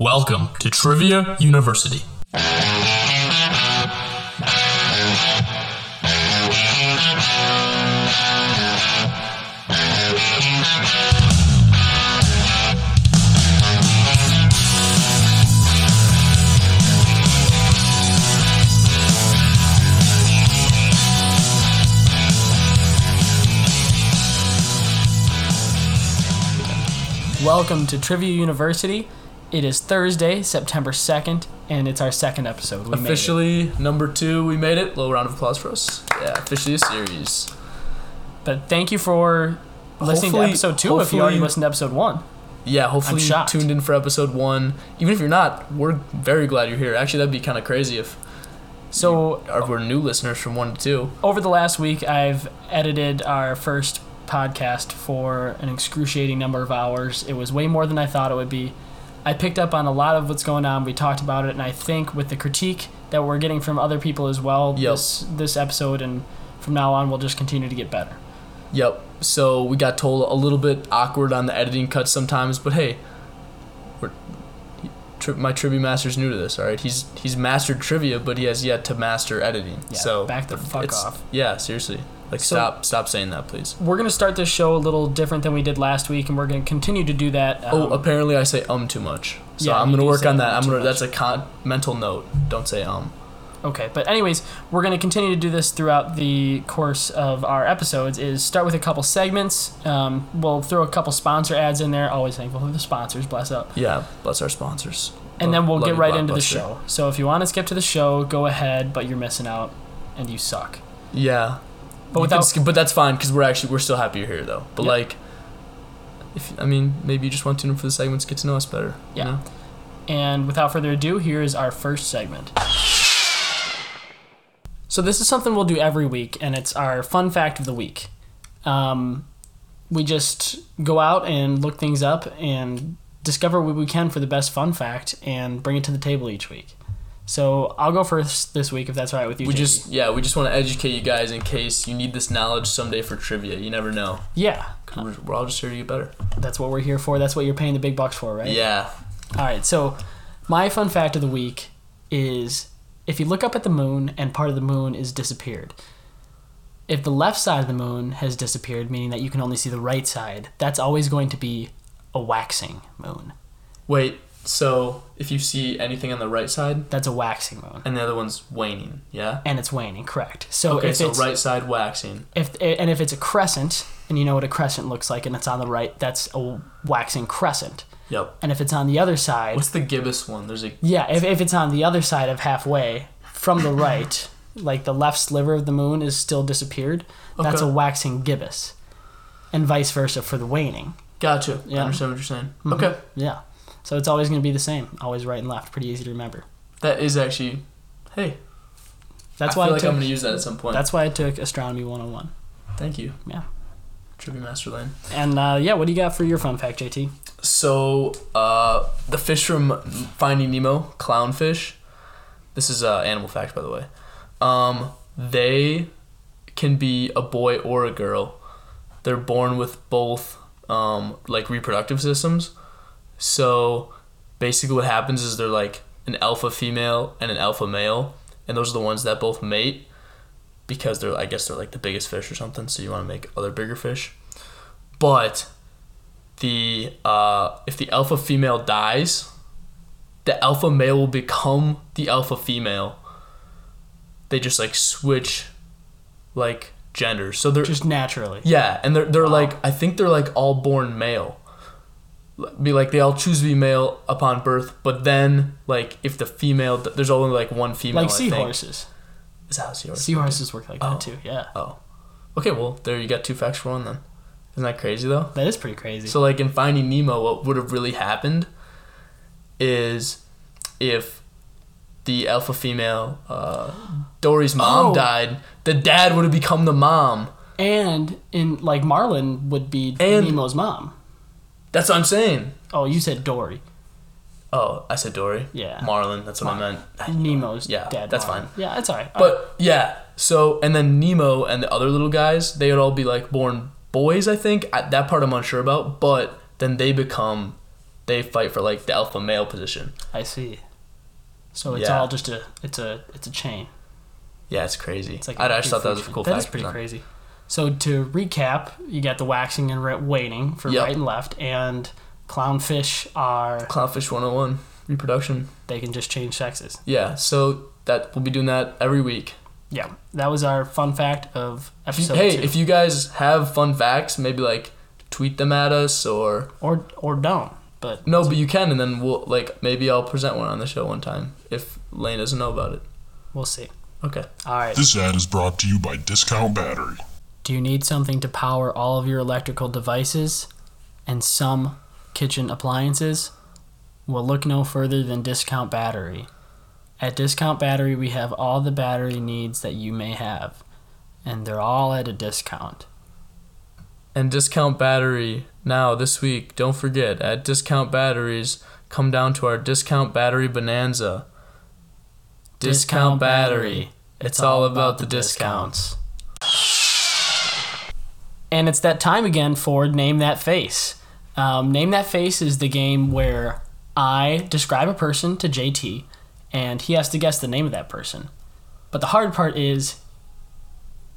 Welcome to Trivia University. Welcome to Trivia University. It is Thursday, September 2nd, and it's our second episode. We. Officially, number two, we made it. Little round of applause for us. Yeah, officially a series. But thank you for listening to episode two if you already listened to episode one. Yeah, hopefully you tuned in for episode one. Even if you're not, we're very glad you're here. Actually, that'd be kind of crazy if So, our, we're new listeners from one to two. over the last week, I've edited our first podcast for an excruciating number of hours. It was way more than I thought it would be. I picked up on a lot of what's going on. We talked about it, and I think with the critique that we're getting from other people as well, Yep. this this episode and from now on, we'll just continue to get better. Yep. So we got told a little bit awkward on the editing cuts sometimes, but hey, we're, tri- my trivia master's new to this. All right, he's he's mastered trivia, but he has yet to master editing. Yeah, so back the fuck off. Yeah, seriously. Like So- stop stop saying that, please. We're gonna start this show a little different than we did last week, and we're gonna continue to do that. oh, um, apparently I say um too much. So Yeah, I'm gonna work on um that. I'm gonna. That's a con- mental note. Don't say um. Okay, but anyways, we're going to continue to do this throughout the course of our episodes. Is start with a couple segments. Um, we'll throw a couple sponsor ads in there. Always thankful for the sponsors. Bless up. Yeah, bless our sponsors. And then we'll get right into the show. So if you want to skip to the show, go ahead. But you're missing out, and you suck. Yeah, But without skip, but that's fine because we're actually we're still happy you're here though. But Yep. like, if I mean maybe you just want to tune in for the segments, get to know us better. you Yeah. know? And without further ado, here is our first segment. So this is something we'll do every week, and it's our fun fact of the week. Um, we just go out and look things up and discover what we can for the best fun fact and bring it to the table each week. So I'll go first this week if that's all right with you. We JT. just yeah we just want to educate you guys in case you need this knowledge someday for trivia. You never know. Yeah, we're, we're all just here to get better. that's what we're here for. That's what you're paying the big bucks for, right? Yeah. All right, so my fun fact of the week is if you look up at the moon and part of the moon is disappeared, if the left side of the moon has disappeared, meaning that you can only see the right side, that's always going to be a waxing moon. Wait. So if you see anything on the right side That's a waxing moon, and the other one's waning, yeah. and it's waning. Correct. So okay, if so it's right side waxing. if and if it's a crescent, and you know what a crescent looks like, and it's on the right, that's a waxing crescent. Yep. And if it's on the other side, What's the gibbous one? There's a Yeah, if, if it's on the other side of halfway from the right, like the left sliver of the moon is still disappeared, that's a waxing gibbous. And vice versa for the waning. gotcha. Yeah. I understand what you're saying. Mhm. Okay. Yeah. So it's always going to be the same, always right and left. Pretty easy to remember. That is actually. Hey. That's I why feel I like took, I'm gonna use that at some point. That's why I took astronomy 101. Thank you. Yeah. Trivia Master Lane. And uh, yeah, what do you got for your fun fact, JT? So, uh, the fish from Finding Nemo, clownfish. This is uh, animal fact, by the way. Um, they can be a boy or a girl. They're born with both, um, like reproductive systems. So, basically, what happens is they're like an alpha female and an alpha male, and those are the ones that both mate because they're, I guess, they're like the biggest fish or something. So you want to make other bigger fish, but the uh, if the alpha female dies, the alpha male will become the alpha female. They just like switch, like genders. So they're Just naturally. yeah, and they're they're like I think they're like all born male. Be like they all choose to be male upon birth, but then like if the female there's only like one female. Like seahorses. Is that how seahorses? Seahorses work like Oh. that too, yeah. Oh, okay. Well, there you got two facts for one then. Isn't that crazy though? That is pretty crazy. So like in Finding Nemo, what would have really happened is if the alpha female uh, Dory's mom Oh. died, the dad would have become the mom. and in like Marlin would be And- Nemo's mom. That's what I'm saying. Oh, you said Dory. Oh, I said Dory. Yeah. Marlin. That's what I meant. Nemo's Yeah, dad. that's Marlin. fine. Yeah, it's alright. But yeah, so and then Nemo and the other little guys, they would all be like born boys. I think I, that part I'm unsure about, but then they become they fight for like the alpha male position. I see. So it's Yeah. all just a it's a it's a chain. Yeah, it's crazy. It's like I, I just thought that was a cool chain. fact. Is pretty crazy. So to recap, you got the waxing and re- waiting for Yep. right and left, and clownfish are Clownfish 101 reproduction. they can just change sexes. Yeah, so that we'll be doing that every week. Yeah, that was our fun fact of episode hey, two. if you guys have fun facts, maybe like tweet them at us or or or don't, but no, but you can, and then we'll like maybe I'll present one on the show one time if Lane doesn't know about it. we'll see. Okay. All right. This ad is brought to you by Discount Battery. Do you need something to power all of your electrical devices and some kitchen appliances? Well, look no further than Discount Battery. At Discount Battery, we have all the battery needs that you may have, and they're all at a discount. And discount battery now this week. Don't forget at discount batteries, come down to our discount battery bonanza. Discount battery. It's all about the discounts. And it's that time again for Name That Face. Um, Name That Face is the game where I describe a person to JT, and he has to guess the name of that person. But the hard part is,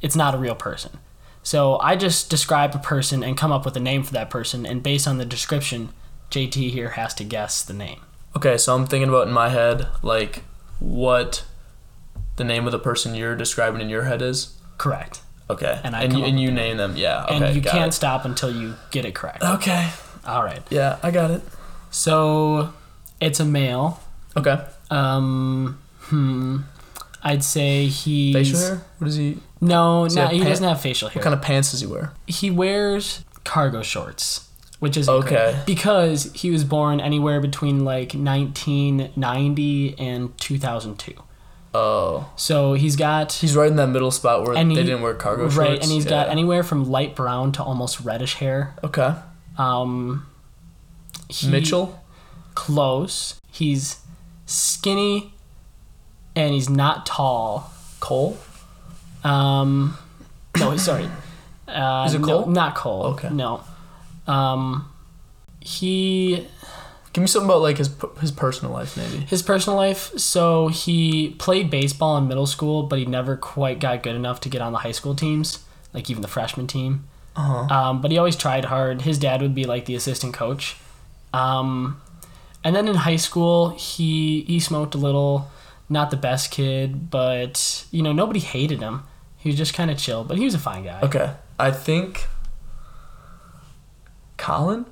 it's not a real person. So I just describe a person and come up with a name for that person, and based on the description, JT here has to guess the name. Okay, so I'm thinking about in my head like what the name of the person you're describing in your head is. Correct. Okay. And I and you, and you name them. Yeah. Okay. and you can't it. stop until you get it correct. Okay. All right. Yeah, I got it. So it's a male. Okay. Um, hmm. I'd say he's Facial hair? What is he? No, Does he no, he pant- doesn't have facial hair. What kind of pants does he wear? he wears cargo shorts, which is Okay. because he was born anywhere between like 1990 and 2002. Oh, So he's got he's right in that middle spot where they didn't wear cargo shorts. right, and he's got anywhere from light brown to almost reddish hair. Okay. Um, he- Mitchell. close. He's skinny, and he's not tall. Cole. Um, no, sorry. Uh, Is it no, Cole? not Cole. Okay. No. Um, he Give me something about like his his personal life, maybe. his personal life. So he played baseball in middle school, but he never quite got good enough to get on the high school teams, like even the freshman team. Uh huh. Um, but he always tried hard. His dad would be like the assistant coach. Um, and then in high school, he he smoked a little. Not the best kid, but you know nobody hated him. He was just kind of chill, but he was a fine guy. Okay. I think. Colin.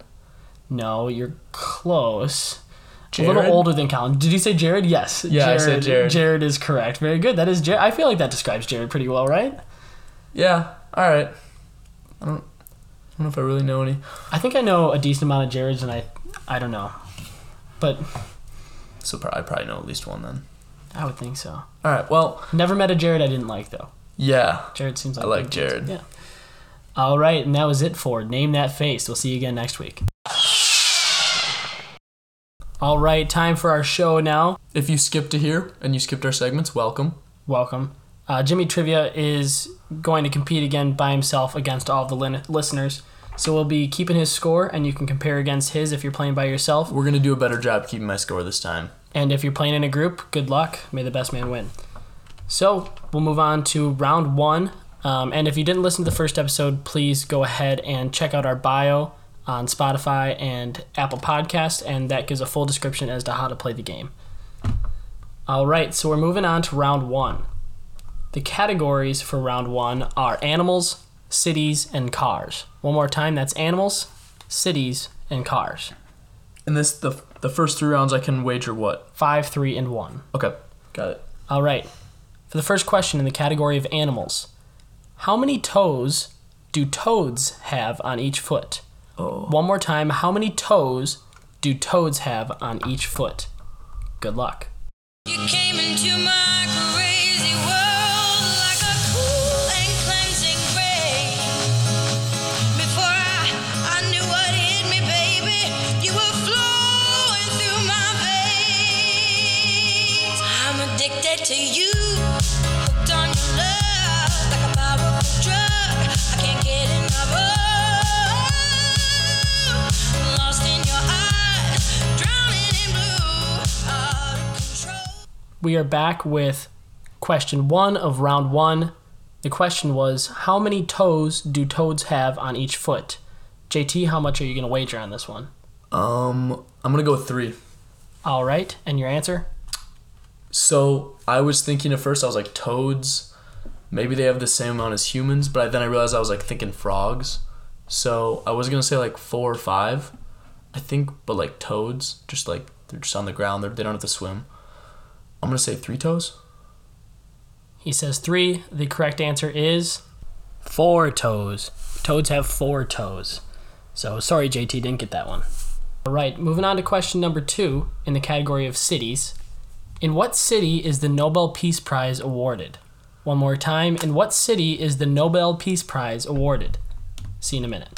No, you're close. A little older than Colin. Did you say Jared? Yes. Yeah, I said Jared. Jared is correct. Very good. That is Jared. I feel like that describes Jared pretty well, right? Yeah. All right. I don't. I don't know if I really know any. I think I know a decent amount of Jareds, and I, I don't know, but So I probably know at least one then. I would think so. All right. Well. Never met a Jared I didn't like though. Yeah. Jared seems like I like dude. Jared. Yeah. All right, and that was it for Name That Face. We'll see you again next week. All right, time for our show now. If you skipped to here and you skipped our segments, welcome. Welcome. Uh, Jimmy Trivia is going to compete again by himself against all the lin- listeners. So we'll be keeping his score, and you can compare against his if you're playing by yourself. We're gonna do a better job keeping my score this time. And if you're playing in a group, good luck. May the best man win. So we'll move on to round one. Um, and if you didn't listen to the first episode, please go ahead and check out our bio on Spotify and Apple Podcast, and that gives a full description as to how to play the game. All right, so we're moving on to round one. The categories for round one are animals, cities, and cars. One more time, that's animals, cities, and cars. And this the the first three rounds I can wager what? Five, three, and one. Okay, got it. All right. For the first question in the category of animals, how many toes do toads have on each foot? Oh. One more time, how many toes do toads have on each foot? Good luck. We are back with question one of round one. The question was How many toes do toads have on each foot? JT, how much are you going to wager on this one? Um, I'm gonna go with three. All right, and your answer? So I was thinking at first, I was like toads. Maybe they have the same amount as humans, but then I realized I was like thinking frogs. So I was gonna say like four or five, I think, but like toads, just like they're just on the ground. They're, they don't have to swim. I'm gonna say three toes. He says three. The correct answer is four toes. Toads have four toes. So sorry, JT, didn't get that one. All right, moving on to question number two in the category of cities. In what city is the Nobel Peace Prize awarded? One more time. In what city is the Nobel Peace Prize awarded? See you in a minute.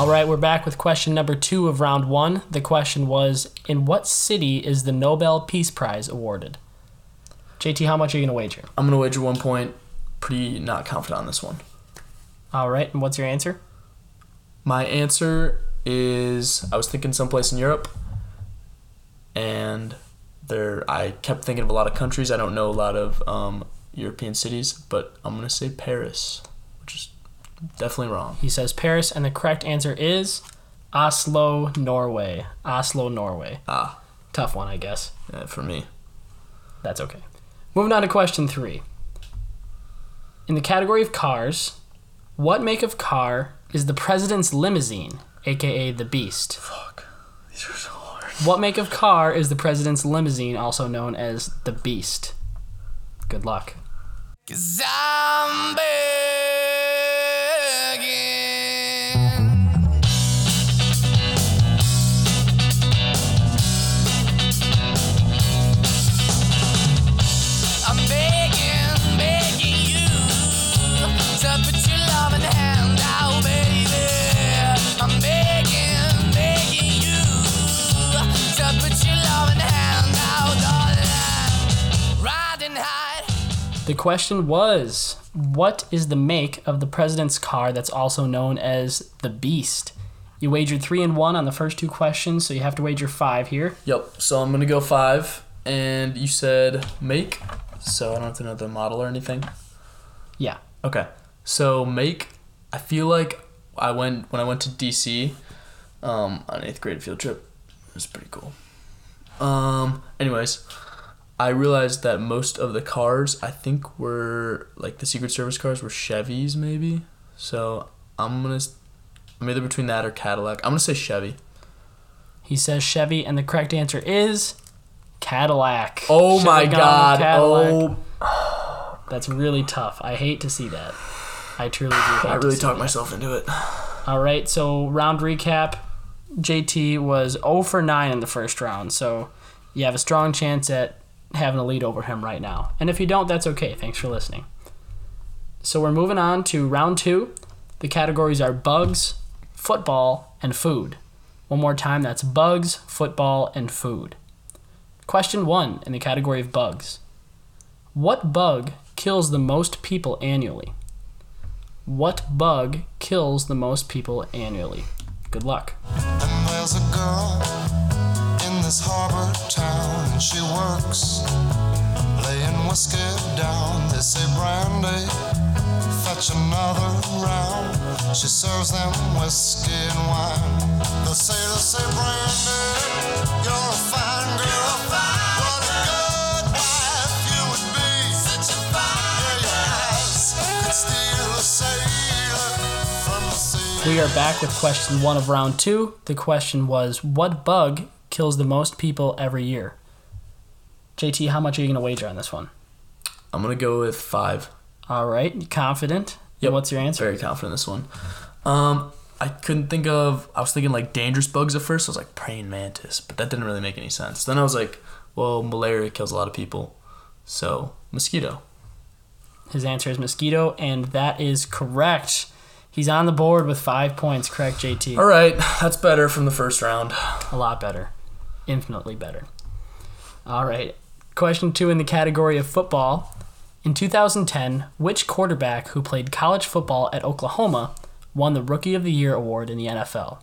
All right, we're back with question number two of round one. The question was In what city is the Nobel Peace Prize awarded? JT, how much are you going to wager? I'm gonna wager one point. Pretty not confident on this one. All right, and what's your answer? My answer is I was thinking someplace in Europe, and there I kept thinking of a lot of countries. I don't know a lot of um, European cities, but I'm gonna say Paris, definitely wrong. He says Paris, and the correct answer is Oslo, Norway. Oslo, Norway. Ah, Tough one, I guess. yeah, for me. That's okay. Moving on to question three. In the category of cars, what make of car is the president's limousine, aka the Beast? Fuck, these are so hard. What make of car is the president's limousine, also known as the Beast? Good luck. Cause The question was What is the make of the president's car that's also known as the Beast? You wagered three and one on the first two questions, so you have to wager five here. Yep. So I'm gonna go five, and you said make, so I don't have to know the model or anything. Yeah. Okay. So make, I feel like I went when I went to DC, um, on an eighth grade field trip. It was pretty cool. Um. Anyways, I realized that most of the cars I think were like the Secret Service cars were Chevys maybe. So I'm gonna, I'm either between that or Cadillac. I'm gonna say Chevy. He says Chevy, and the correct answer is Cadillac. Oh Should've my God! Oh, That's really tough. I hate to see that. I truly do. Hate I really talked myself into it. All right, so round recap. JT was 0 for 9 in the first round, so you have a strong chance at having a lead over him right now. And if you don't, that's okay. Thanks for listening. So we're moving on to round two. The categories are bugs, football, and food. One more time, that's bugs, football, and food. Question one in the category of bugs What bug kills the most people annually? What bug kills the most people annually? Good luck. This harbor town, and she works laying whiskey down. They say brandy, fetch another round. She serves them whiskey and wine. They say, they say, brandy, you're a fine girl. What a good wife you would be. Such a fine yeah, your eyes could steal a sailor from the sea. We are back with question one of round two. The question was What bug kills the most people every year? JT, how much are you going to wager on this one? I'm gonna go with five. All right, you confident? Yep. What's your answer? Very confident in this one. Um, I couldn't think of. I was thinking like dangerous bugs at first. I was like praying mantis, but that didn't really make any sense. Then I was like, well, malaria kills a lot of people, So mosquito. His answer is mosquito, and that is correct. He's on the board with five points. Correct, JT. All right, that's better from the first round. A lot better. Infinitely better. All right. Question two in the category of football. In 2010, which quarterback who played college football at Oklahoma won the Rookie of the Year award in the NFL?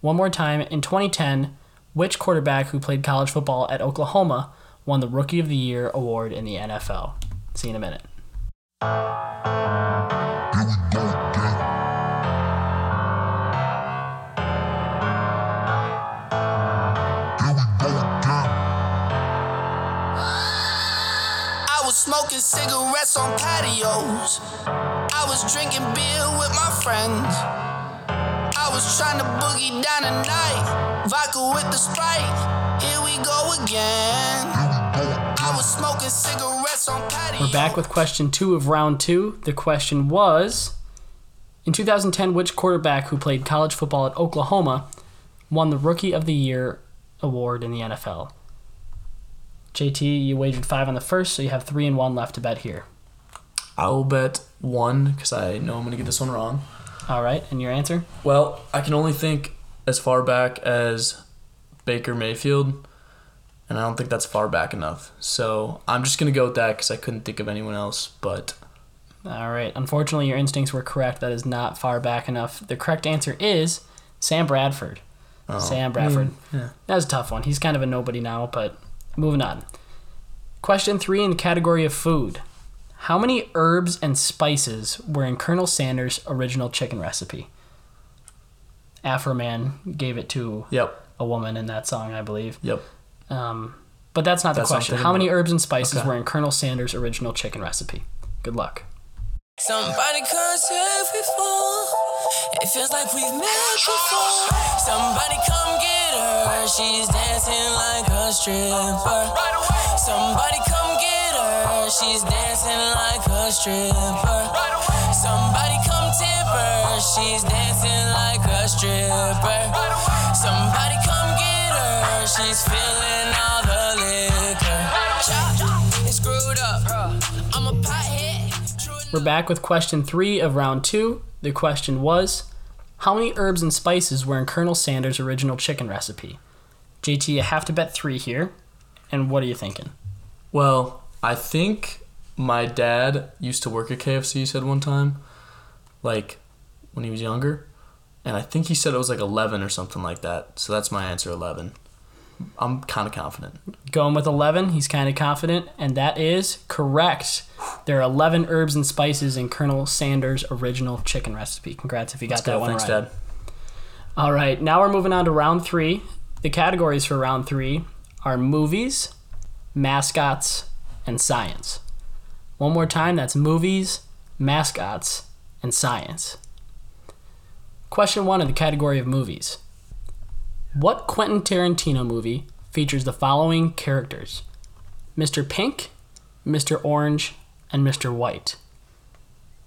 One more time. In 2010, which quarterback who played college football at Oklahoma won the Rookie of the Year award in the NFL? See you in a minute. Smoking cigarettes on patios. I was drinking beer with my friends. I was trying to boogie down the night. Vodka with the sprite. Here we go again. I was smoking cigarettes on patios. We're back with question two of round two. The question was In 2010, which quarterback who played college football at Oklahoma won the Rookie of the Year award in the NFL? JT, you wagered five on the first, so you have three and one left to bet here. I will bet one because I know I'm gonna get this one wrong. All right, and your answer? Well, I can only think as far back as Baker Mayfield, and I don't think that's far back enough. So I'm just gonna go with that because I couldn't think of anyone else. But All right, unfortunately, your instincts were correct. That is not far back enough. The correct answer is Sam Bradford. Oh. Sam Bradford. Hmm, yeah. That was a tough one. He's kind of a nobody now, but moving on. Question three in the category of food. How many herbs and spices were in Colonel Sanders' original chicken recipe? Afroman gave it to yep, a woman in that song, I believe. yep. Um, but that's not the That's what question. How many about. herbs and spices Okay. were in Colonel Sanders' original chicken recipe? Good luck. Somebody come save me for. It feels like we've met before. Somebody come get her. She's dancing like a stripper. Somebody come get her. She's dancing like a stripper. Somebody come tip her. She's dancing like a stripper. Somebody come get her. She's feeling all the liquor. It's screwed up. I'm a pothead. We're back with question three of round two. The question was How many herbs and spices were in Colonel Sanders' original chicken recipe? JT, you have to bet three here. And what are you thinking? Well, I think my dad used to work at KFC. He said one time, like when he was younger, and I think he said it was like eleven or something like that. So that's my answer, eleven. I'm kind of confident. Going with 11, he's kind of confident, and that is correct. There are 11 herbs and spices in Colonel Sanders' original chicken recipe. Congrats if you got Let's that go. one Thanks, right. Dad. All right, now we're moving on to round three. The categories for round three are movies, mascots, and science. One more time that's movies, mascots, and science. Question one in the category of movies What Quentin Tarantino movie features the following characters Mr. Pink, Mr. Orange, and Mr. White?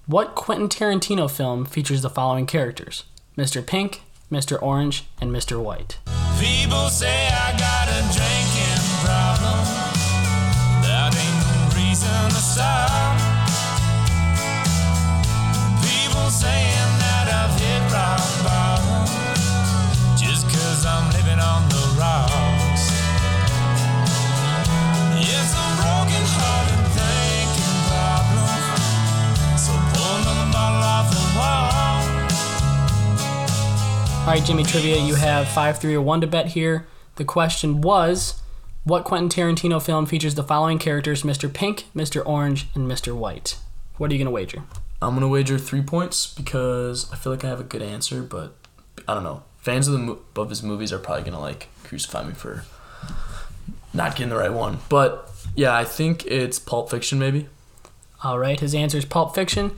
What Quentin Tarantino film features the following characters? Mr. Pink, Mr. Orange, and Mr. White. People say I got a drinking problem. That ain't no reason to stop. People saying All right, Jimmy Trivia, you have 5 3 or 1 to bet here. The question was What Quentin Tarantino film features the following characters Mr. Pink, Mr. Orange, and Mr. White? What are you going to wager? I'm gonna wager three points because I feel like I have a good answer, but I don't know. Fans of the mo- of his movies are probably gonna like crucify me for not getting the right one. But yeah, I think it's Pulp Fiction, maybe. All right, his answer is Pulp Fiction.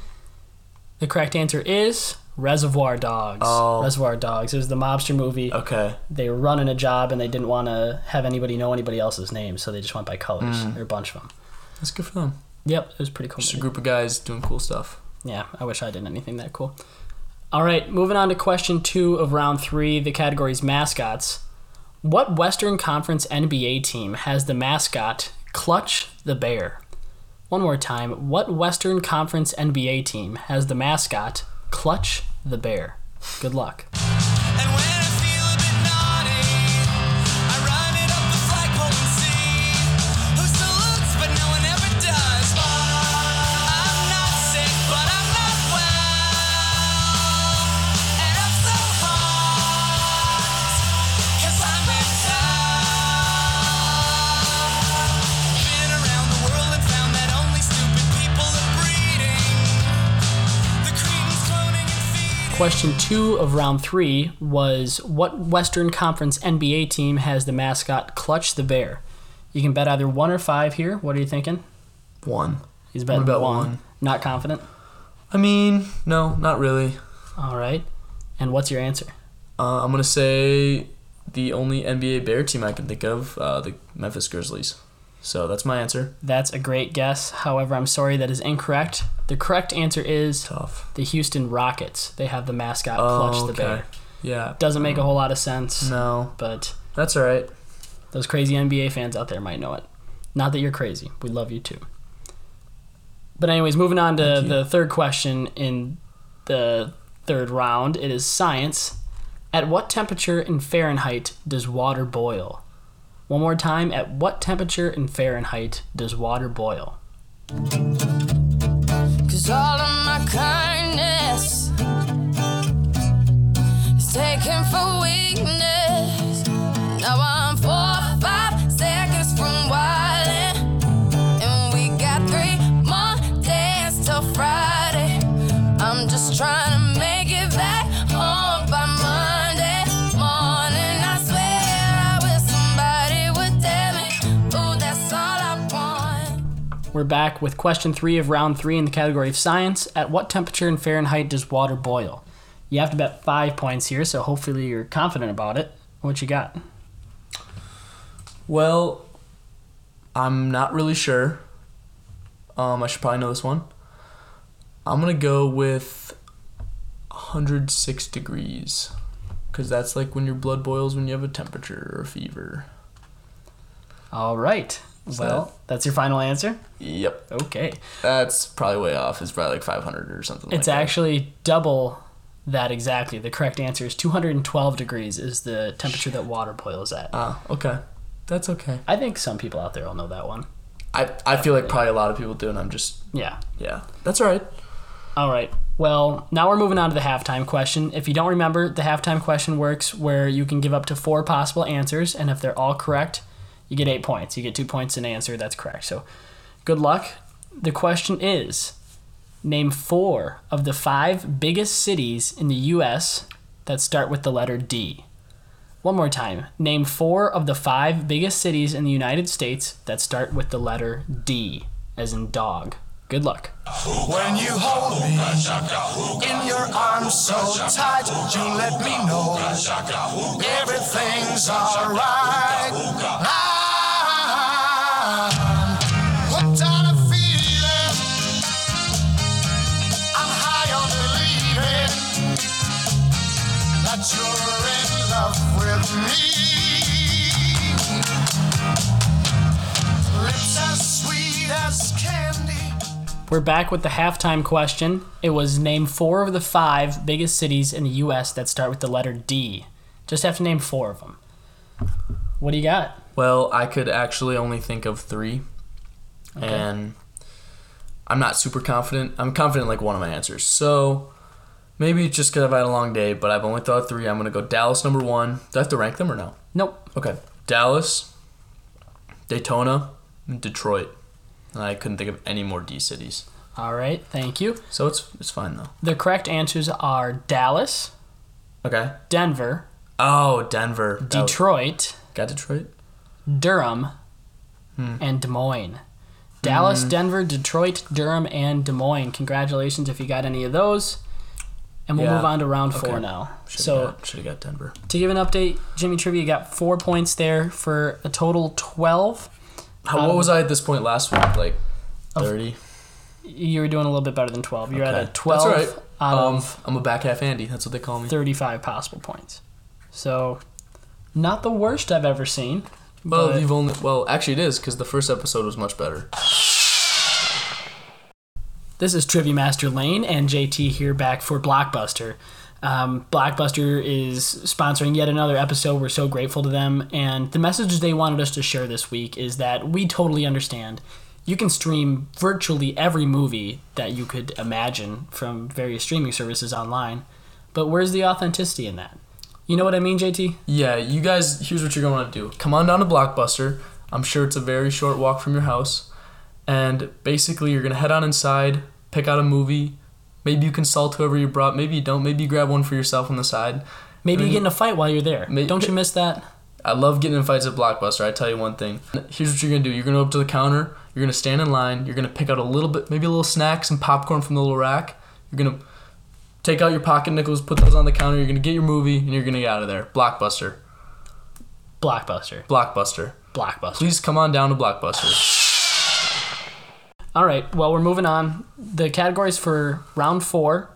The correct answer is Reservoir Dogs. Oh. Reservoir Dogs. It was the mobster movie. Okay. They were running a job and they didn't want to have anybody know anybody else's name, so they just went by colors. Mm. There were a bunch of them. That's good for them. Yep, it was pretty cool. Just a group of guys doing cool stuff. Yeah, I wish I did anything that cool. All right, moving on to question two of round three. The category's mascots. What Western Conference NBA team has the mascot Clutch the Bear? One more time. What Western Conference NBA team has the mascot Clutch the Bear? Good luck. Question two of round three was what Western Conference NBA team has the mascot Clutch the Bear? You can bet either one or five here. What are you thinking? One. He's betting about one. one? Not confident. I mean, no, not really. All right. And what's your answer? Uh, I'm gonna say the only NBA Bear team I can think of, uh, the Memphis Grizzlies. So that's my answer. That's a great guess. However, I'm sorry that is incorrect. The correct answer is Tough. the Houston Rockets. They have the mascot oh, Clutch Oh, the okay. Bear. Yeah. Doesn't make a mm. whole lot of sense, No, but that's all right. those crazy NBA fans out there might know it. Not that you're crazy. We love you too. But anyways, moving on to the third question in the third round. It is science. At what temperature in Fahrenheit does water boil? One more time. At what temperature in Fahrenheit does water boil? All We're back with question three of round three in the category of science. At what temperature in Fahrenheit does water boil? You have to bet five points here, so hopefully you're confident about it. What you got? Well, I'm not really sure. Um, I should probably know this one. I'm gonna go with 106 degrees, cause that's like when your blood boils when you have a temperature or a fever. All right. Well, that's your final answer? Yep, Okay. that's probably way off. It's probably like 500 or something. It's like that. actually double that exactly. The correct answer is 212 degrees is the temperature that water boils at. Ah, okay, that's okay. I think some people out there will know that one. I I feel like probably a lot of people do, and I'm just Yeah. yeah, that's all right. All right. Well, now we're moving on to the halftime question. If you don't remember, the halftime question works where you can give up to four possible answers, and if they're all correct, you get eight points. You get two points in answer that's correct. So, good luck. The question is Name four of the five biggest cities in the U.S. that start with the letter D. One more time. Name four of the five biggest cities in the United States that start with the letter D, as in dog. Good luck. When you hold me in your arms so tight, you let me know everything's alright. We're back with the halftime question. It was name four of the five biggest cities in the U.S. that start with the letter D. Just have to name four of them. What do you got? Well, I could actually only think of three, and I'm not super confident. I'm confident in like one of my answers. So maybe it's just because I've had a long day, but I've only thought of three. I'm gonna go Dallas number one. Do I have to rank them or no? Nope. Okay, Dallas, Daytona, and Detroit. And I couldn't think of any more D cities. All right. Thank you. So it's it's fine though. The correct answers are Dallas, Okay. Denver, Oh, Denver. That- Detroit, Got Detroit. Durham, Hmm. and Des Moines. Dallas, Denver, Detroit, Durham, and Des Moines. Congratulations if you got any of those. And we'll Yeah. move on to round four Okay. now. Should so should have got Denver. to give an update, Jimmy Trivia got four points there for a total 12. How, Um, what was I at this point last week? Like thirty. You were doing a little bit better than 12. You're at a 12 That's right. Um, I'm a back half Andy. That's what they call me. 35 possible points. So, not the worst I've ever seen. Well, but- you've only well, actually, it is because the first episode was much better. This is Trivia Master Lane and JT here back for Blockbuster. Um, Blockbuster is sponsoring yet another episode. We're so grateful to them. And the message they wanted us to share this week is that we totally understand. You can stream virtually every movie that you could imagine from various streaming services online. But where's the authenticity in that? You know what I mean, JT? Yeah, you guys, here's what you're going to do. Come on down to Blockbuster. I'm sure it's a very short walk from your house. And basically, you're going to head on inside, pick out a movie. Maybe you consult whoever you brought. Maybe you don't. Maybe you grab one for yourself on the side. Maybe you get in a fight while you're there. May- Don't you miss that? I love getting in fights at Blockbuster. I tell you one thing. Here's what you're gonna do. You're gonna go up to the counter. You're gonna stand in line. You're gonna pick out a little bit, maybe a little snack, some popcorn from the little rack. You're gonna take out your pocket nickels, put those on the counter. You're gonna get your movie, and you're gonna get out of there. Blockbuster. Blockbuster. Blockbuster. Blockbuster. Please come on down to Blockbuster. All right, well, we're moving on. The categories for round four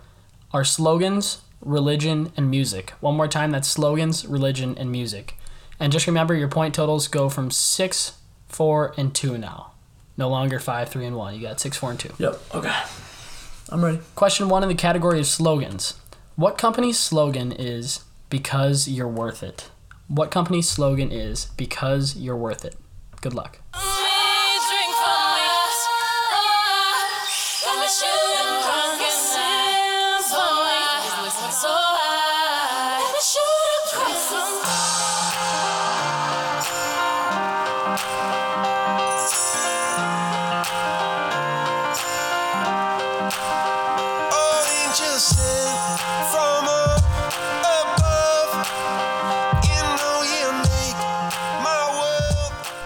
are slogans, religion, and music. One more time that's slogans, religion, and music. And just remember your point totals go from six, four, and two now. No longer five, three, and one. You got six, four, and two. Yep. Okay. I'm ready. Question one in the category of slogans. What company's slogan is because you're worth it? What company's slogan is because you're worth it? Good luck.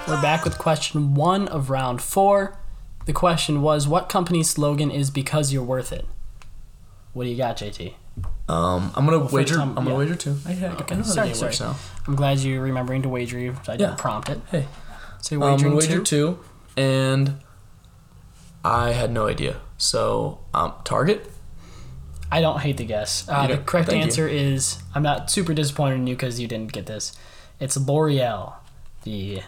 We're back with question one of round four. The question was, what company's slogan is because you're worth it? What do you got, JT? Um, I'm gonna for wager. Tom- I'm gonna wager too. I, I, I know Sorry, game works sorry. now. I'm glad you're remembering to wager. you. I didn't Yeah. prompt it. Hey. So you're Um, I'm wagering gonna wager two? two, and I had no idea. So, um, Target. I don't hate the guess. Uh, the correct thank you. answer is I'm not super disappointed in you because you didn't get this. It's L'Oreal, the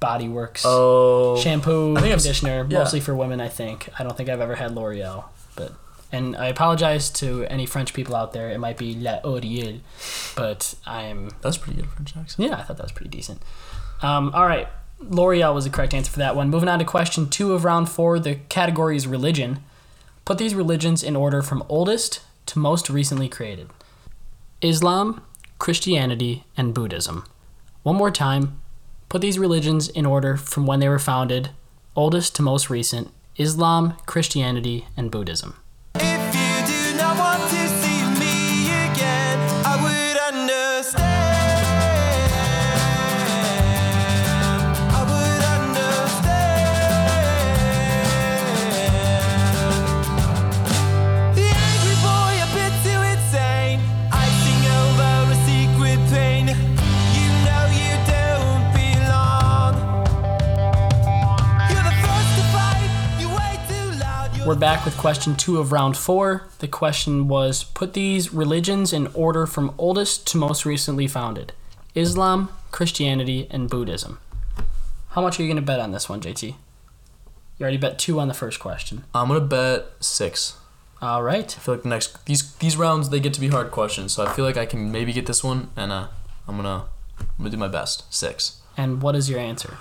body works Oh, shampoo conditioner, yeah. mostly for women. I think. I don't think I've ever had L'Oreal, but and I apologize to any French people out there. It might be La L'Oreal, but I'm that's pretty good French accent. yeah, I thought that was pretty decent. Um, all right, L'Oreal was the correct answer for that one. Moving on to question two of round four. The category is religion. Put these religions in order from oldest to most recently created Islam, Christianity, and Buddhism. One more time. Put these religions in order from when they were founded, oldest to most recent Islam, Christianity, and Buddhism. We're back with question two of round four. The question was put these religions in order from oldest to most recently founded Islam, Christianity, and Buddhism. How much are you going to bet on this one, JT? You already bet two on the first question. I'm gonna bet six. All right. I feel like the next these these rounds they get to be hard questions, so I feel like I can maybe get this one, and uh, I'm gonna I'm gonna do my best. Six. And what is your answer?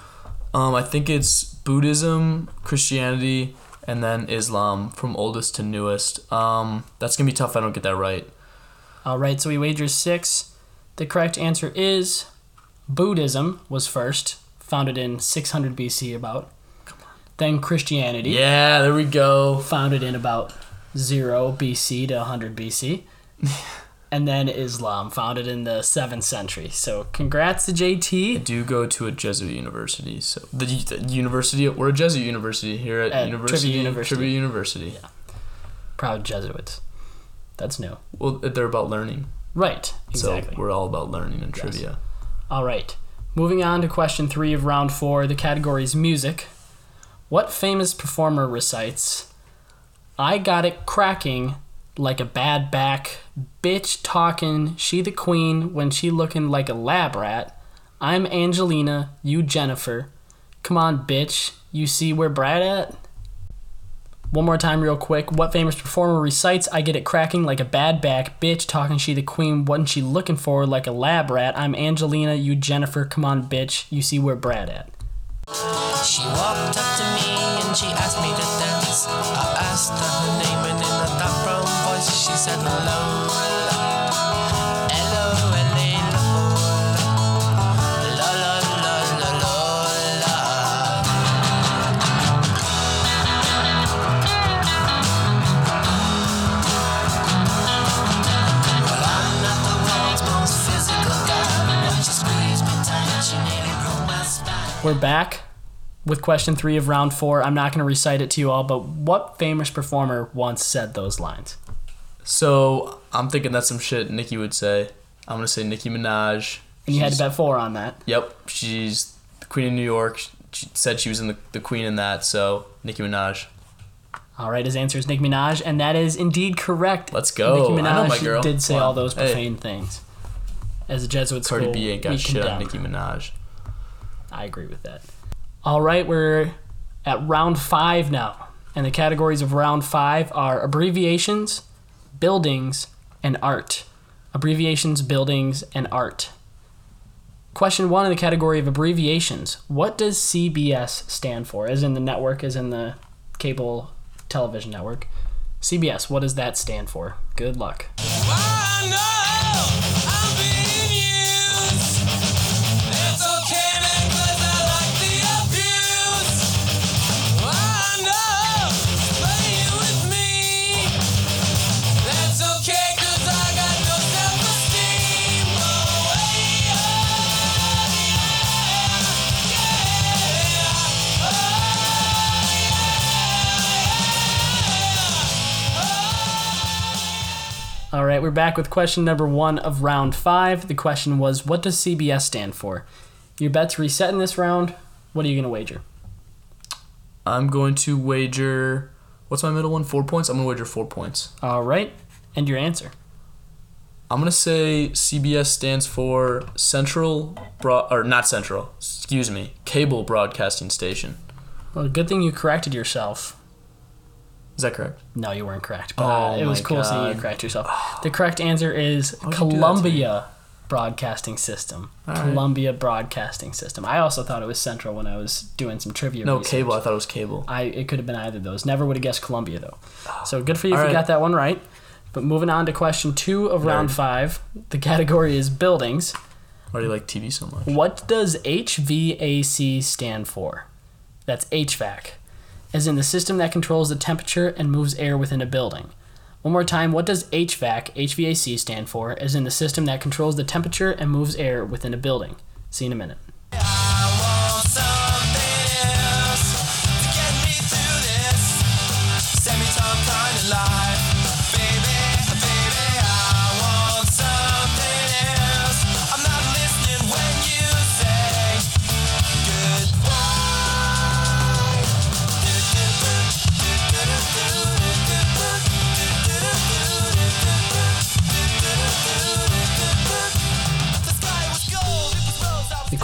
Um, I think it's Buddhism, Christianity, and then Islam from oldest to newest. Um, that's gonna be tough. if I don't get that right. All right, so we wager six. The correct answer is Buddhism was first, founded in 600 BC about. Then Christianity. Yeah, there we go. founded in about 0 BC to 100 BC. and then Islam, founded in the 7th century. So congrats to I JT. do go to a Jesuit university, so the, the university we're a Jesuit university here at, At University Trivia University. Trivia University. Proud Jesuits. That's new. Well, they're about learning, Right, exactly. so we're all about learning and trivia. All right. Moving on to question three of round four. The category is music. What famous performer recites, I got it cracking like a bad back, bitch talking, she the queen when she looking like a lab rat. I'm Angelina, you Jennifer. Come on, bitch. You see where Brad at? One more time, real quick. What famous performer recites, I get it cracking like a bad back bitch, talking she the queen, wasn't she looking for like a lab rat? I'm Angelina, you Jennifer, come on, bitch, you see where Brad at. She walked up to me and she asked me to dance. I asked her her name We're back with question three of round four. I'm not going to recite it to you all, but what famous performer once said those lines? So I'm thinking that's some shit Nicki would say. I'm gonna say Nicki Minaj. And you had to bet four on that. Yep, she's the queen of New York. She said she was in the, the queen in that, so Nicki Minaj. All right, his answer is Nicki Minaj, and that is indeed correct. Let's go. Nicki Minaj know my girl. did say all those Hey. profane things. As a Jesuit school, Cardi B ain't got we shit on. Nicki Minaj. I agree with that. All right, we're at round five now, and the categories of round five are abbreviations, buildings, and art. Abbreviations, buildings, and art. Question one in the category of abbreviations. What does CBS stand for? As in the network, as in the cable television network. CBS, what does that stand for? Good luck. All right, we're back with question number one of round five. The question was, what does CBS stand for? Your bets reset in this round. What are you going to wager? I'm going to wager. What's my middle one? Four points. I'm gonna wager four points. All right, and your answer. I'm gonna say CBS stands for Central Broad or not Central. Excuse me, Cable Broadcasting Station. Well, good thing you corrected yourself. Is that correct? No, you weren't correct, but uh, Oh it was cool seeing you correct yourself. The correct answer is you do that to me? Columbia Broadcasting System. All right. Columbia Broadcasting System. I also thought it was Central when I was doing some trivia. No, research. Cable. I thought it was Cable. I it could have been either of those. Never would have guessed Columbia though. So good for you if All you got that one right. But moving on to question two of round five, the category is buildings. Why do you like TV so much? What does HVAC stand for? That's HVAC, as in the system that controls the temperature and moves air within a building. One more time, what does HVAC, HVAC stand for, as in the system that controls the temperature and moves air within a building? See you in a minute.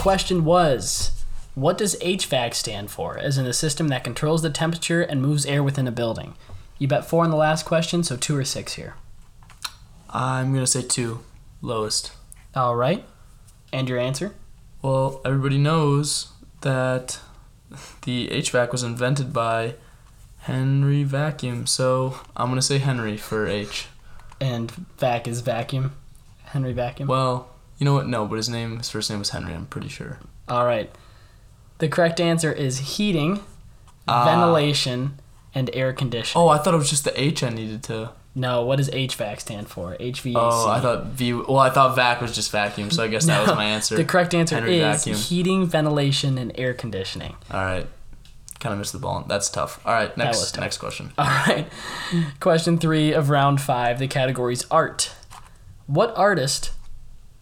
Question was, what does HVAC stand for, as in the system that controls the temperature and moves air within a building? You bet four in the last question, so two or six here. I'm gonna say two, lowest. All right. And your answer? Well, everybody knows that the HVAC was invented by Henry Vacuum, so I'm gonna say Henry for H. And vac is vacuum. Henry Vacuum. Well, you know what? No, but his name, his first name was Henry. I'm pretty sure. All right. The correct answer is heating, Ah. ventilation, and air conditioning. Oh, I thought it was just the H I needed to. No, what does HVAC stand for? HVAC. Oh, I thought V. Well, I thought vac was just vacuum, so I guess that was my answer. The correct answer Henry is Vacuum. heating, ventilation, and air conditioning. All right, kind of missed the ball. That's tough. All right, next next question. All right. Question three of round five. The category is art. What artist,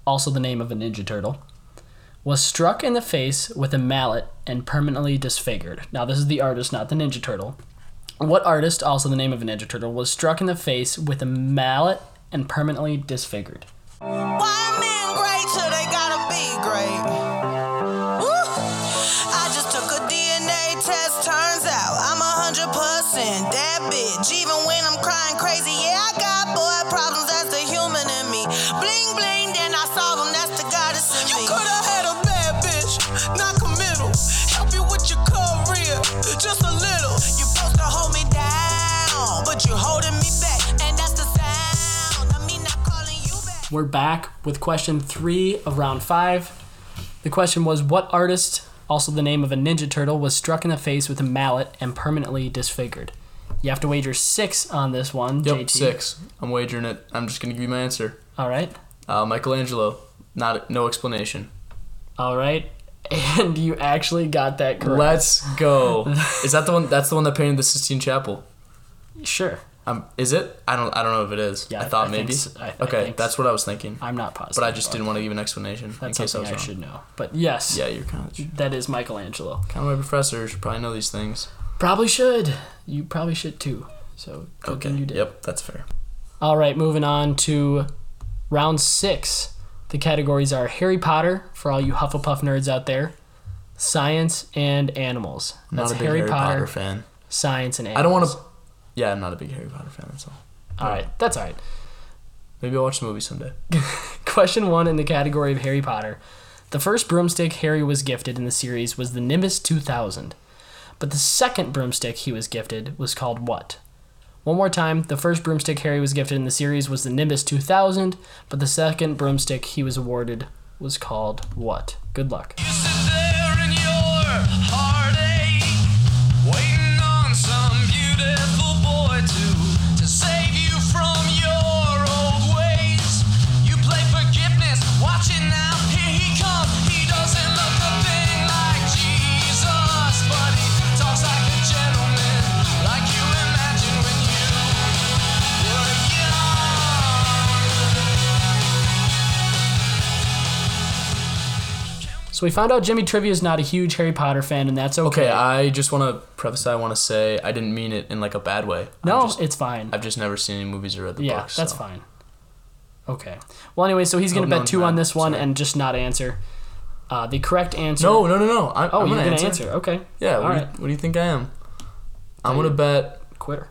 also the name of a Ninja Turtle, was struck in the face with a mallet and permanently disfigured? Now, this is the artist, not the Ninja Turtle. What artist, also the name of a Ninja Turtle, was struck in the face with a mallet and permanently disfigured? Why men great till they gotta be great? Woo! I just took a DNA test, turns out I'm a hundred percent. That bitch, even when I'm crying crazy, yeah, I got boy problems. We're back with question three of round five. The question was What artist, also the name of a Ninja Turtle, was struck in the face with a mallet and permanently disfigured? You have to wager six on this one. Yep, JT. six. I'm wagering it. I'm just gonna give you my answer. All right. Uh, Michelangelo. Not no explanation. All right. And you actually got that correct. Let's go. is that the one? That's the one that painted the Sistine Chapel. Sure. Um, is it? I don't. I don't know if it is. Yeah, I thought I maybe. s- I- I okay, think that's what I was thinking. I'm not positive. But I just didn't want to give an explanation That's in case I was I, should know. But yes, Yeah, you're kind of that is Michelangelo. kind of my professor. Should probably know these things. Probably should. You probably should too. So good Okay. you did. Yep, that's fair. All right, moving on to round six. The categories are Harry Potter for all you Hufflepuff nerds out there, science and animals. That's Not a big Harry, Harry Potter, Potter fan. science and animals. I don't want to. Yeah, I'm not a big Harry Potter fan. That's all. All right, that's all right. Maybe I'll watch the movie someday. Question one in the category of Harry Potter. The first broomstick Harry was gifted in the series was the Nimbus 2000, but the second broomstick he was gifted was called what? One more time, the first broomstick Harry was gifted in the series was the Nimbus 2000, but the second broomstick he was awarded was called what? Good luck. So we found out Jimmy Trivia is not a huge Harry Potter fan, and that's okay. Okay, I just want to preface. I want to say I didn't mean it in like a bad way. No, just- it's fine. I've just never seen any movies or read the yeah, books. that's so. fine. Okay. Well, anyway, so he's going Oh, to no, bet two no, on this one sorry. and just not answer. Uh, the correct answer. No, no, no, no. I, Oh, I'm you're gonna going to answer. answer. Okay. Yeah. All What, do you, what do you think I am? I'm gonna bet. Quitter.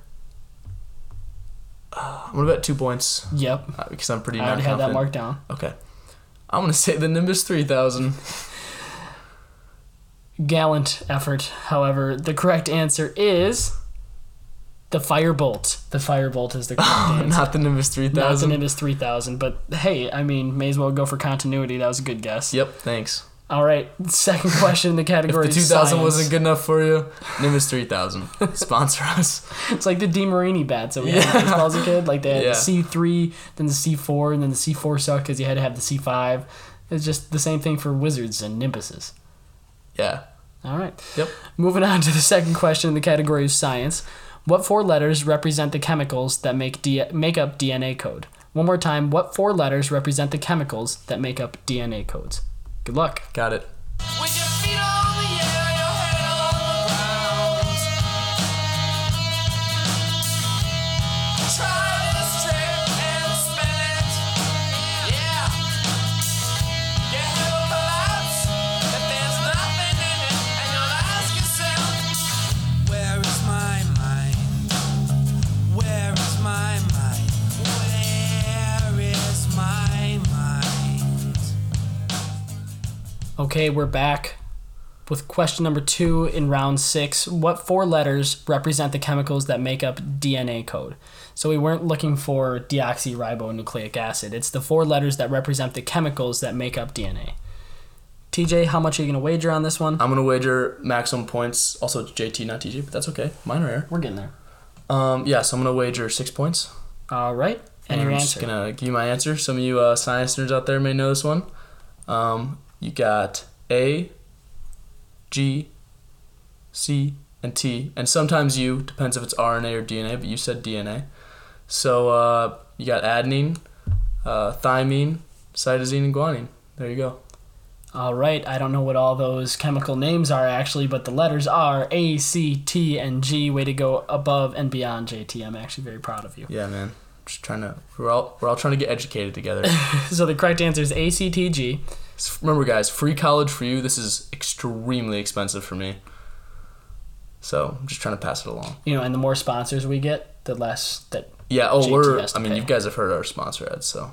I'm gonna bet two points Yep. uh, because I'm pretty I already had that marked down. Okay. I'm gonna say the Nimbus 3000. Gallant effort. However, the correct answer is the Firebolt. The Firebolt is the correct oh, answer. Not the Nimbus 3000. Not the 3000. Nimbus 3000, but hey, I mean, may as well go for continuity. That was a good guess. Yep. Thanks. All right, second question in the If category the 2000 science. wasn't good enough for you, Nimbus 3000 sponsor us. It's like the DeMarini bats that we had in baseball as a kid. Like they had Yeah. the C3, then the C4, and then the C4 sucked because you had to have the C5. It's just the same thing for wizards and nimbuses. Yeah. All right. Yep. Moving on to the second question in the category of science. What four letters represent the chemicals that make D- make up DNA code? One more time. What four letters represent the chemicals that make up DNA codes? Good luck. Got it. With Okay, we're back with question number two in round six. What four letters represent the chemicals that make up DNA code? So we weren't looking for deoxyribonucleic acid. It's the four letters that represent the chemicals that make up DNA. TJ, how much are you going to wager on this one? I'm gonna wager maximum points. Also, it's JT, not TJ, but that's okay. Mine are air. We're getting there. Um, yeah, so I'm gonna wager six points. All right. And your I'm answer. just gonna give you my answer. Some of you uh, science nerds out there may know this one. Um, you got A, G, C, and T, and sometimes U depends if it's RNA or DNA. But you said DNA, so uh, you got adenine, uh, thymine, cytosine, and guanine. There you go. All right. I don't know what all those chemical names are actually, but the letters are A, C, T, and G. Way to go above and beyond, JT. I'm actually very proud of you. Yeah, man. Just trying to. We're all we're all trying to get educated together. So the correct answer is A, C, T, G. Remember, guys, free college for you. This is extremely expensive for me. So I'm just trying to pass it along. You know, and the more sponsors we get, the less that Yeah. Oh, JT we're. I mean, pay. you guys have heard our sponsor ads, so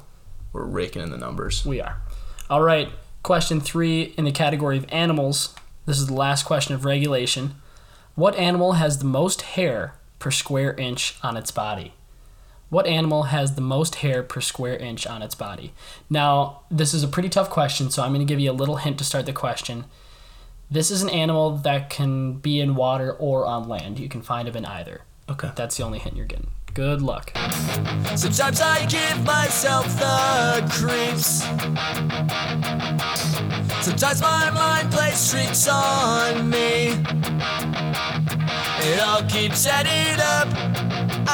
we're raking in the numbers. we are. All right. Question three in the category of animals. This is the last question of regulation. What animal has the most hair per square inch on its body? What animal has the most hair per square inch on its body? Now, this is a pretty tough question, so I'm going to give you a little hint to start the question. This is an animal that can be in water or on land. You can find them in either. Okay. That's the only hint you're getting. Good luck. Sometimes I give myself the creeps. Sometimes my mind plays tricks on me. It all keeps adding up. To.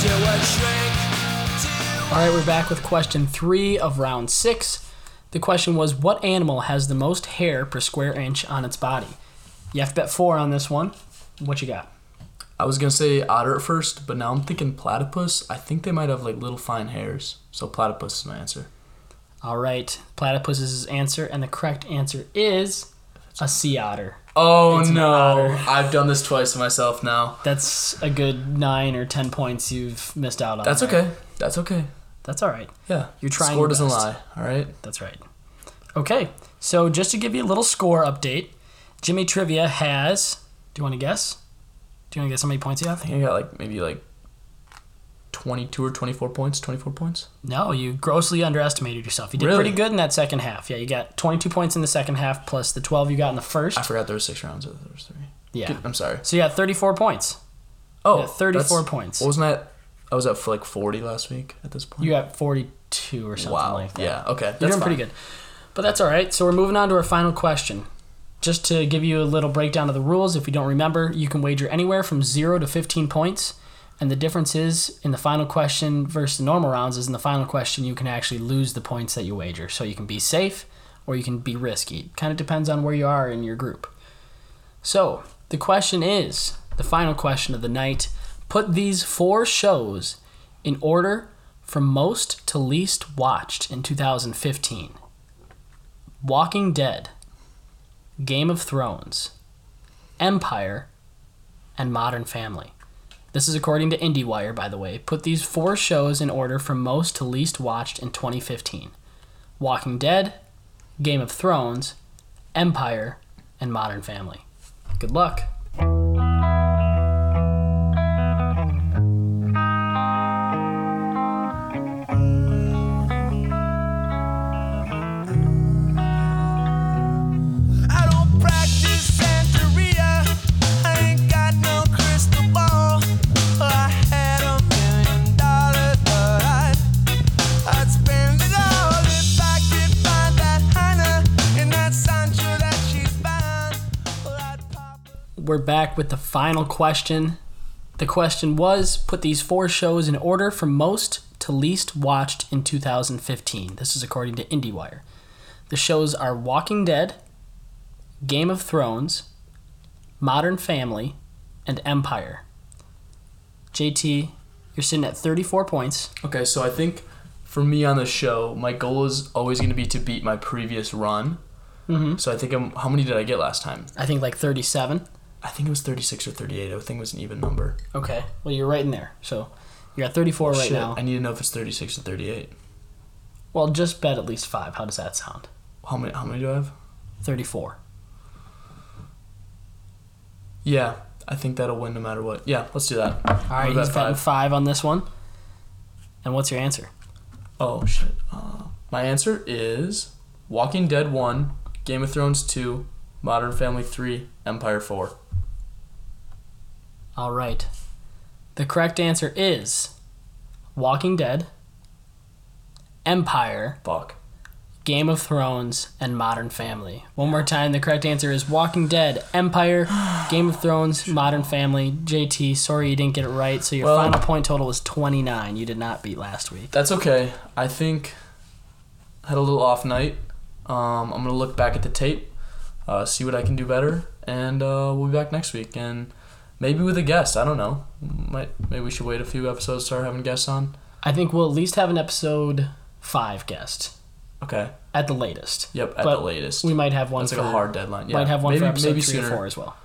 To All right, we're back with question three of round six. The question was What animal has the most hair per square inch on its body? You have to bet four on this one. What you got? I was gonna say otter at first, but now I'm thinking platypus. I think they might have like little fine hairs, so platypus is my answer. All right, platypus is his answer, and the correct answer is a sea otter. Oh It's no! I've done this twice to myself now. That's a good nine or ten points you've missed out on. That's okay. That's okay. That's all right. Yeah, You're trying Score doesn't lie. All right. That's right. Okay, so just to give you a little score update, Jimmy Trivia has. Do you want to guess? Do you want to guess how many points you have? I think I got like maybe like twenty-two or twenty-four points. Twenty-four points. No, you grossly underestimated yourself. You did Really? pretty good in that second half. Yeah, you got 22 points in the second half plus the 12 you got in the first. I forgot there were six rounds. There was three. Yeah. I'm sorry. So you got 34 points. Oh, Yeah, 34 points. Wasn't that? I was at like forty last week. At this point. You got 42 or something wow. like that. Yeah. Okay. You're That's doing pretty good. But that's all right. So we're moving on to our final question. Just to give you a little breakdown of the rules, if you don't remember, you can wager anywhere from 0 to 15 points. And the difference is in the final question versus the normal rounds is in the final question you can actually lose the points that you wager. So you can be safe or you can be risky. Kind of depends on where you are in your group. So the question is the final question of the night. Put these four shows in order from most to least watched in 2015 Walking Dead, Game of Thrones, Empire, and Modern Family. This is according to IndieWire, by the way. Put these four shows in order from most to least watched in 2015 Walking Dead, Game of Thrones, Empire, and Modern Family. Good luck. With the final question. The question was put these four shows in order from most to least watched in 2015. This is according to IndieWire. The shows are Walking Dead, Game of Thrones, Modern Family, and Empire. JT, you're sitting at 34 points. Okay, so I think for me on the show, my goal is always going to be to beat my previous run. Mm-hmm. So I think I'm. How many did I get last time? I think like 37. I think it was 36 or 38. I think it was an even number. Okay, well, you're right in there. So you're at 34 right Shit, now. I need to know if it's 36 or 38. Well, just bet at least five. How does that sound? How many? How many do I have? 34. Yeah, I think that'll win no matter what. Yeah, let's do that. All right, he's betting five? five on this one. And what's your answer? Oh shit. Uh, my answer is Walking Dead one, Game of Thrones two, Modern Family three, Empire four. All right. The correct answer is Walking Dead, Empire, Fuck. Game of Thrones, and Modern Family. One more time, the correct answer is Walking Dead, Empire, Game of Thrones, Modern Family. JT, sorry you didn't get it right, so your Well- final point total was 29. You did not beat last week. That's okay. I think I had a little off night. Um, I'm gonna look back at the tape, uh, see what I can do better, and uh, we'll be back next week. And maybe with a guest. I don't know. Might maybe we should wait a few episodes to start having guests on. I think we'll at least have an episode five guest Okay. at the latest. Yep. At But the latest. We might have one for like a hard deadline. Yeah. might have one maybe, for episode maybe three sooner. or four as well.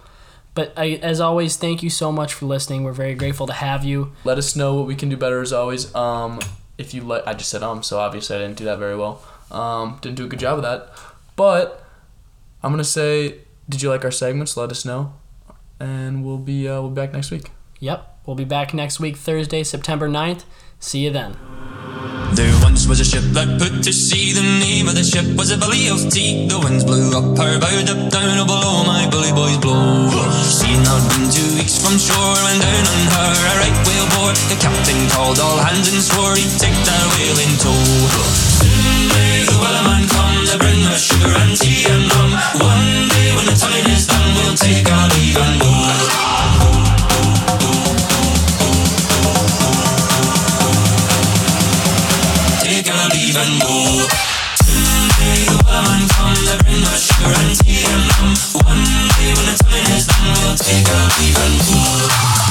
But I, as always, thank you so much for listening. We're very grateful to have you. Let us know what we can do better as always. Um, if you let, I just said um, so obviously I didn't do that very well. Um, didn't do a good job of that. But I'm gonna say, did you like our segments? Let us know, and we'll be uh, we'll be back next week. Yep. We'll be back next week, Thursday, September 9th. See you then. There once was a ship that put to sea. The name of the ship was a Billy of Tea. The winds blew up her bow, up down oh, below my bully boys blow. She'd not been two weeks from shore when down on her a right whale bore. The captain called all hands and swore he'd take that whale in tow. One day when the time is done, we'll take our leave and go.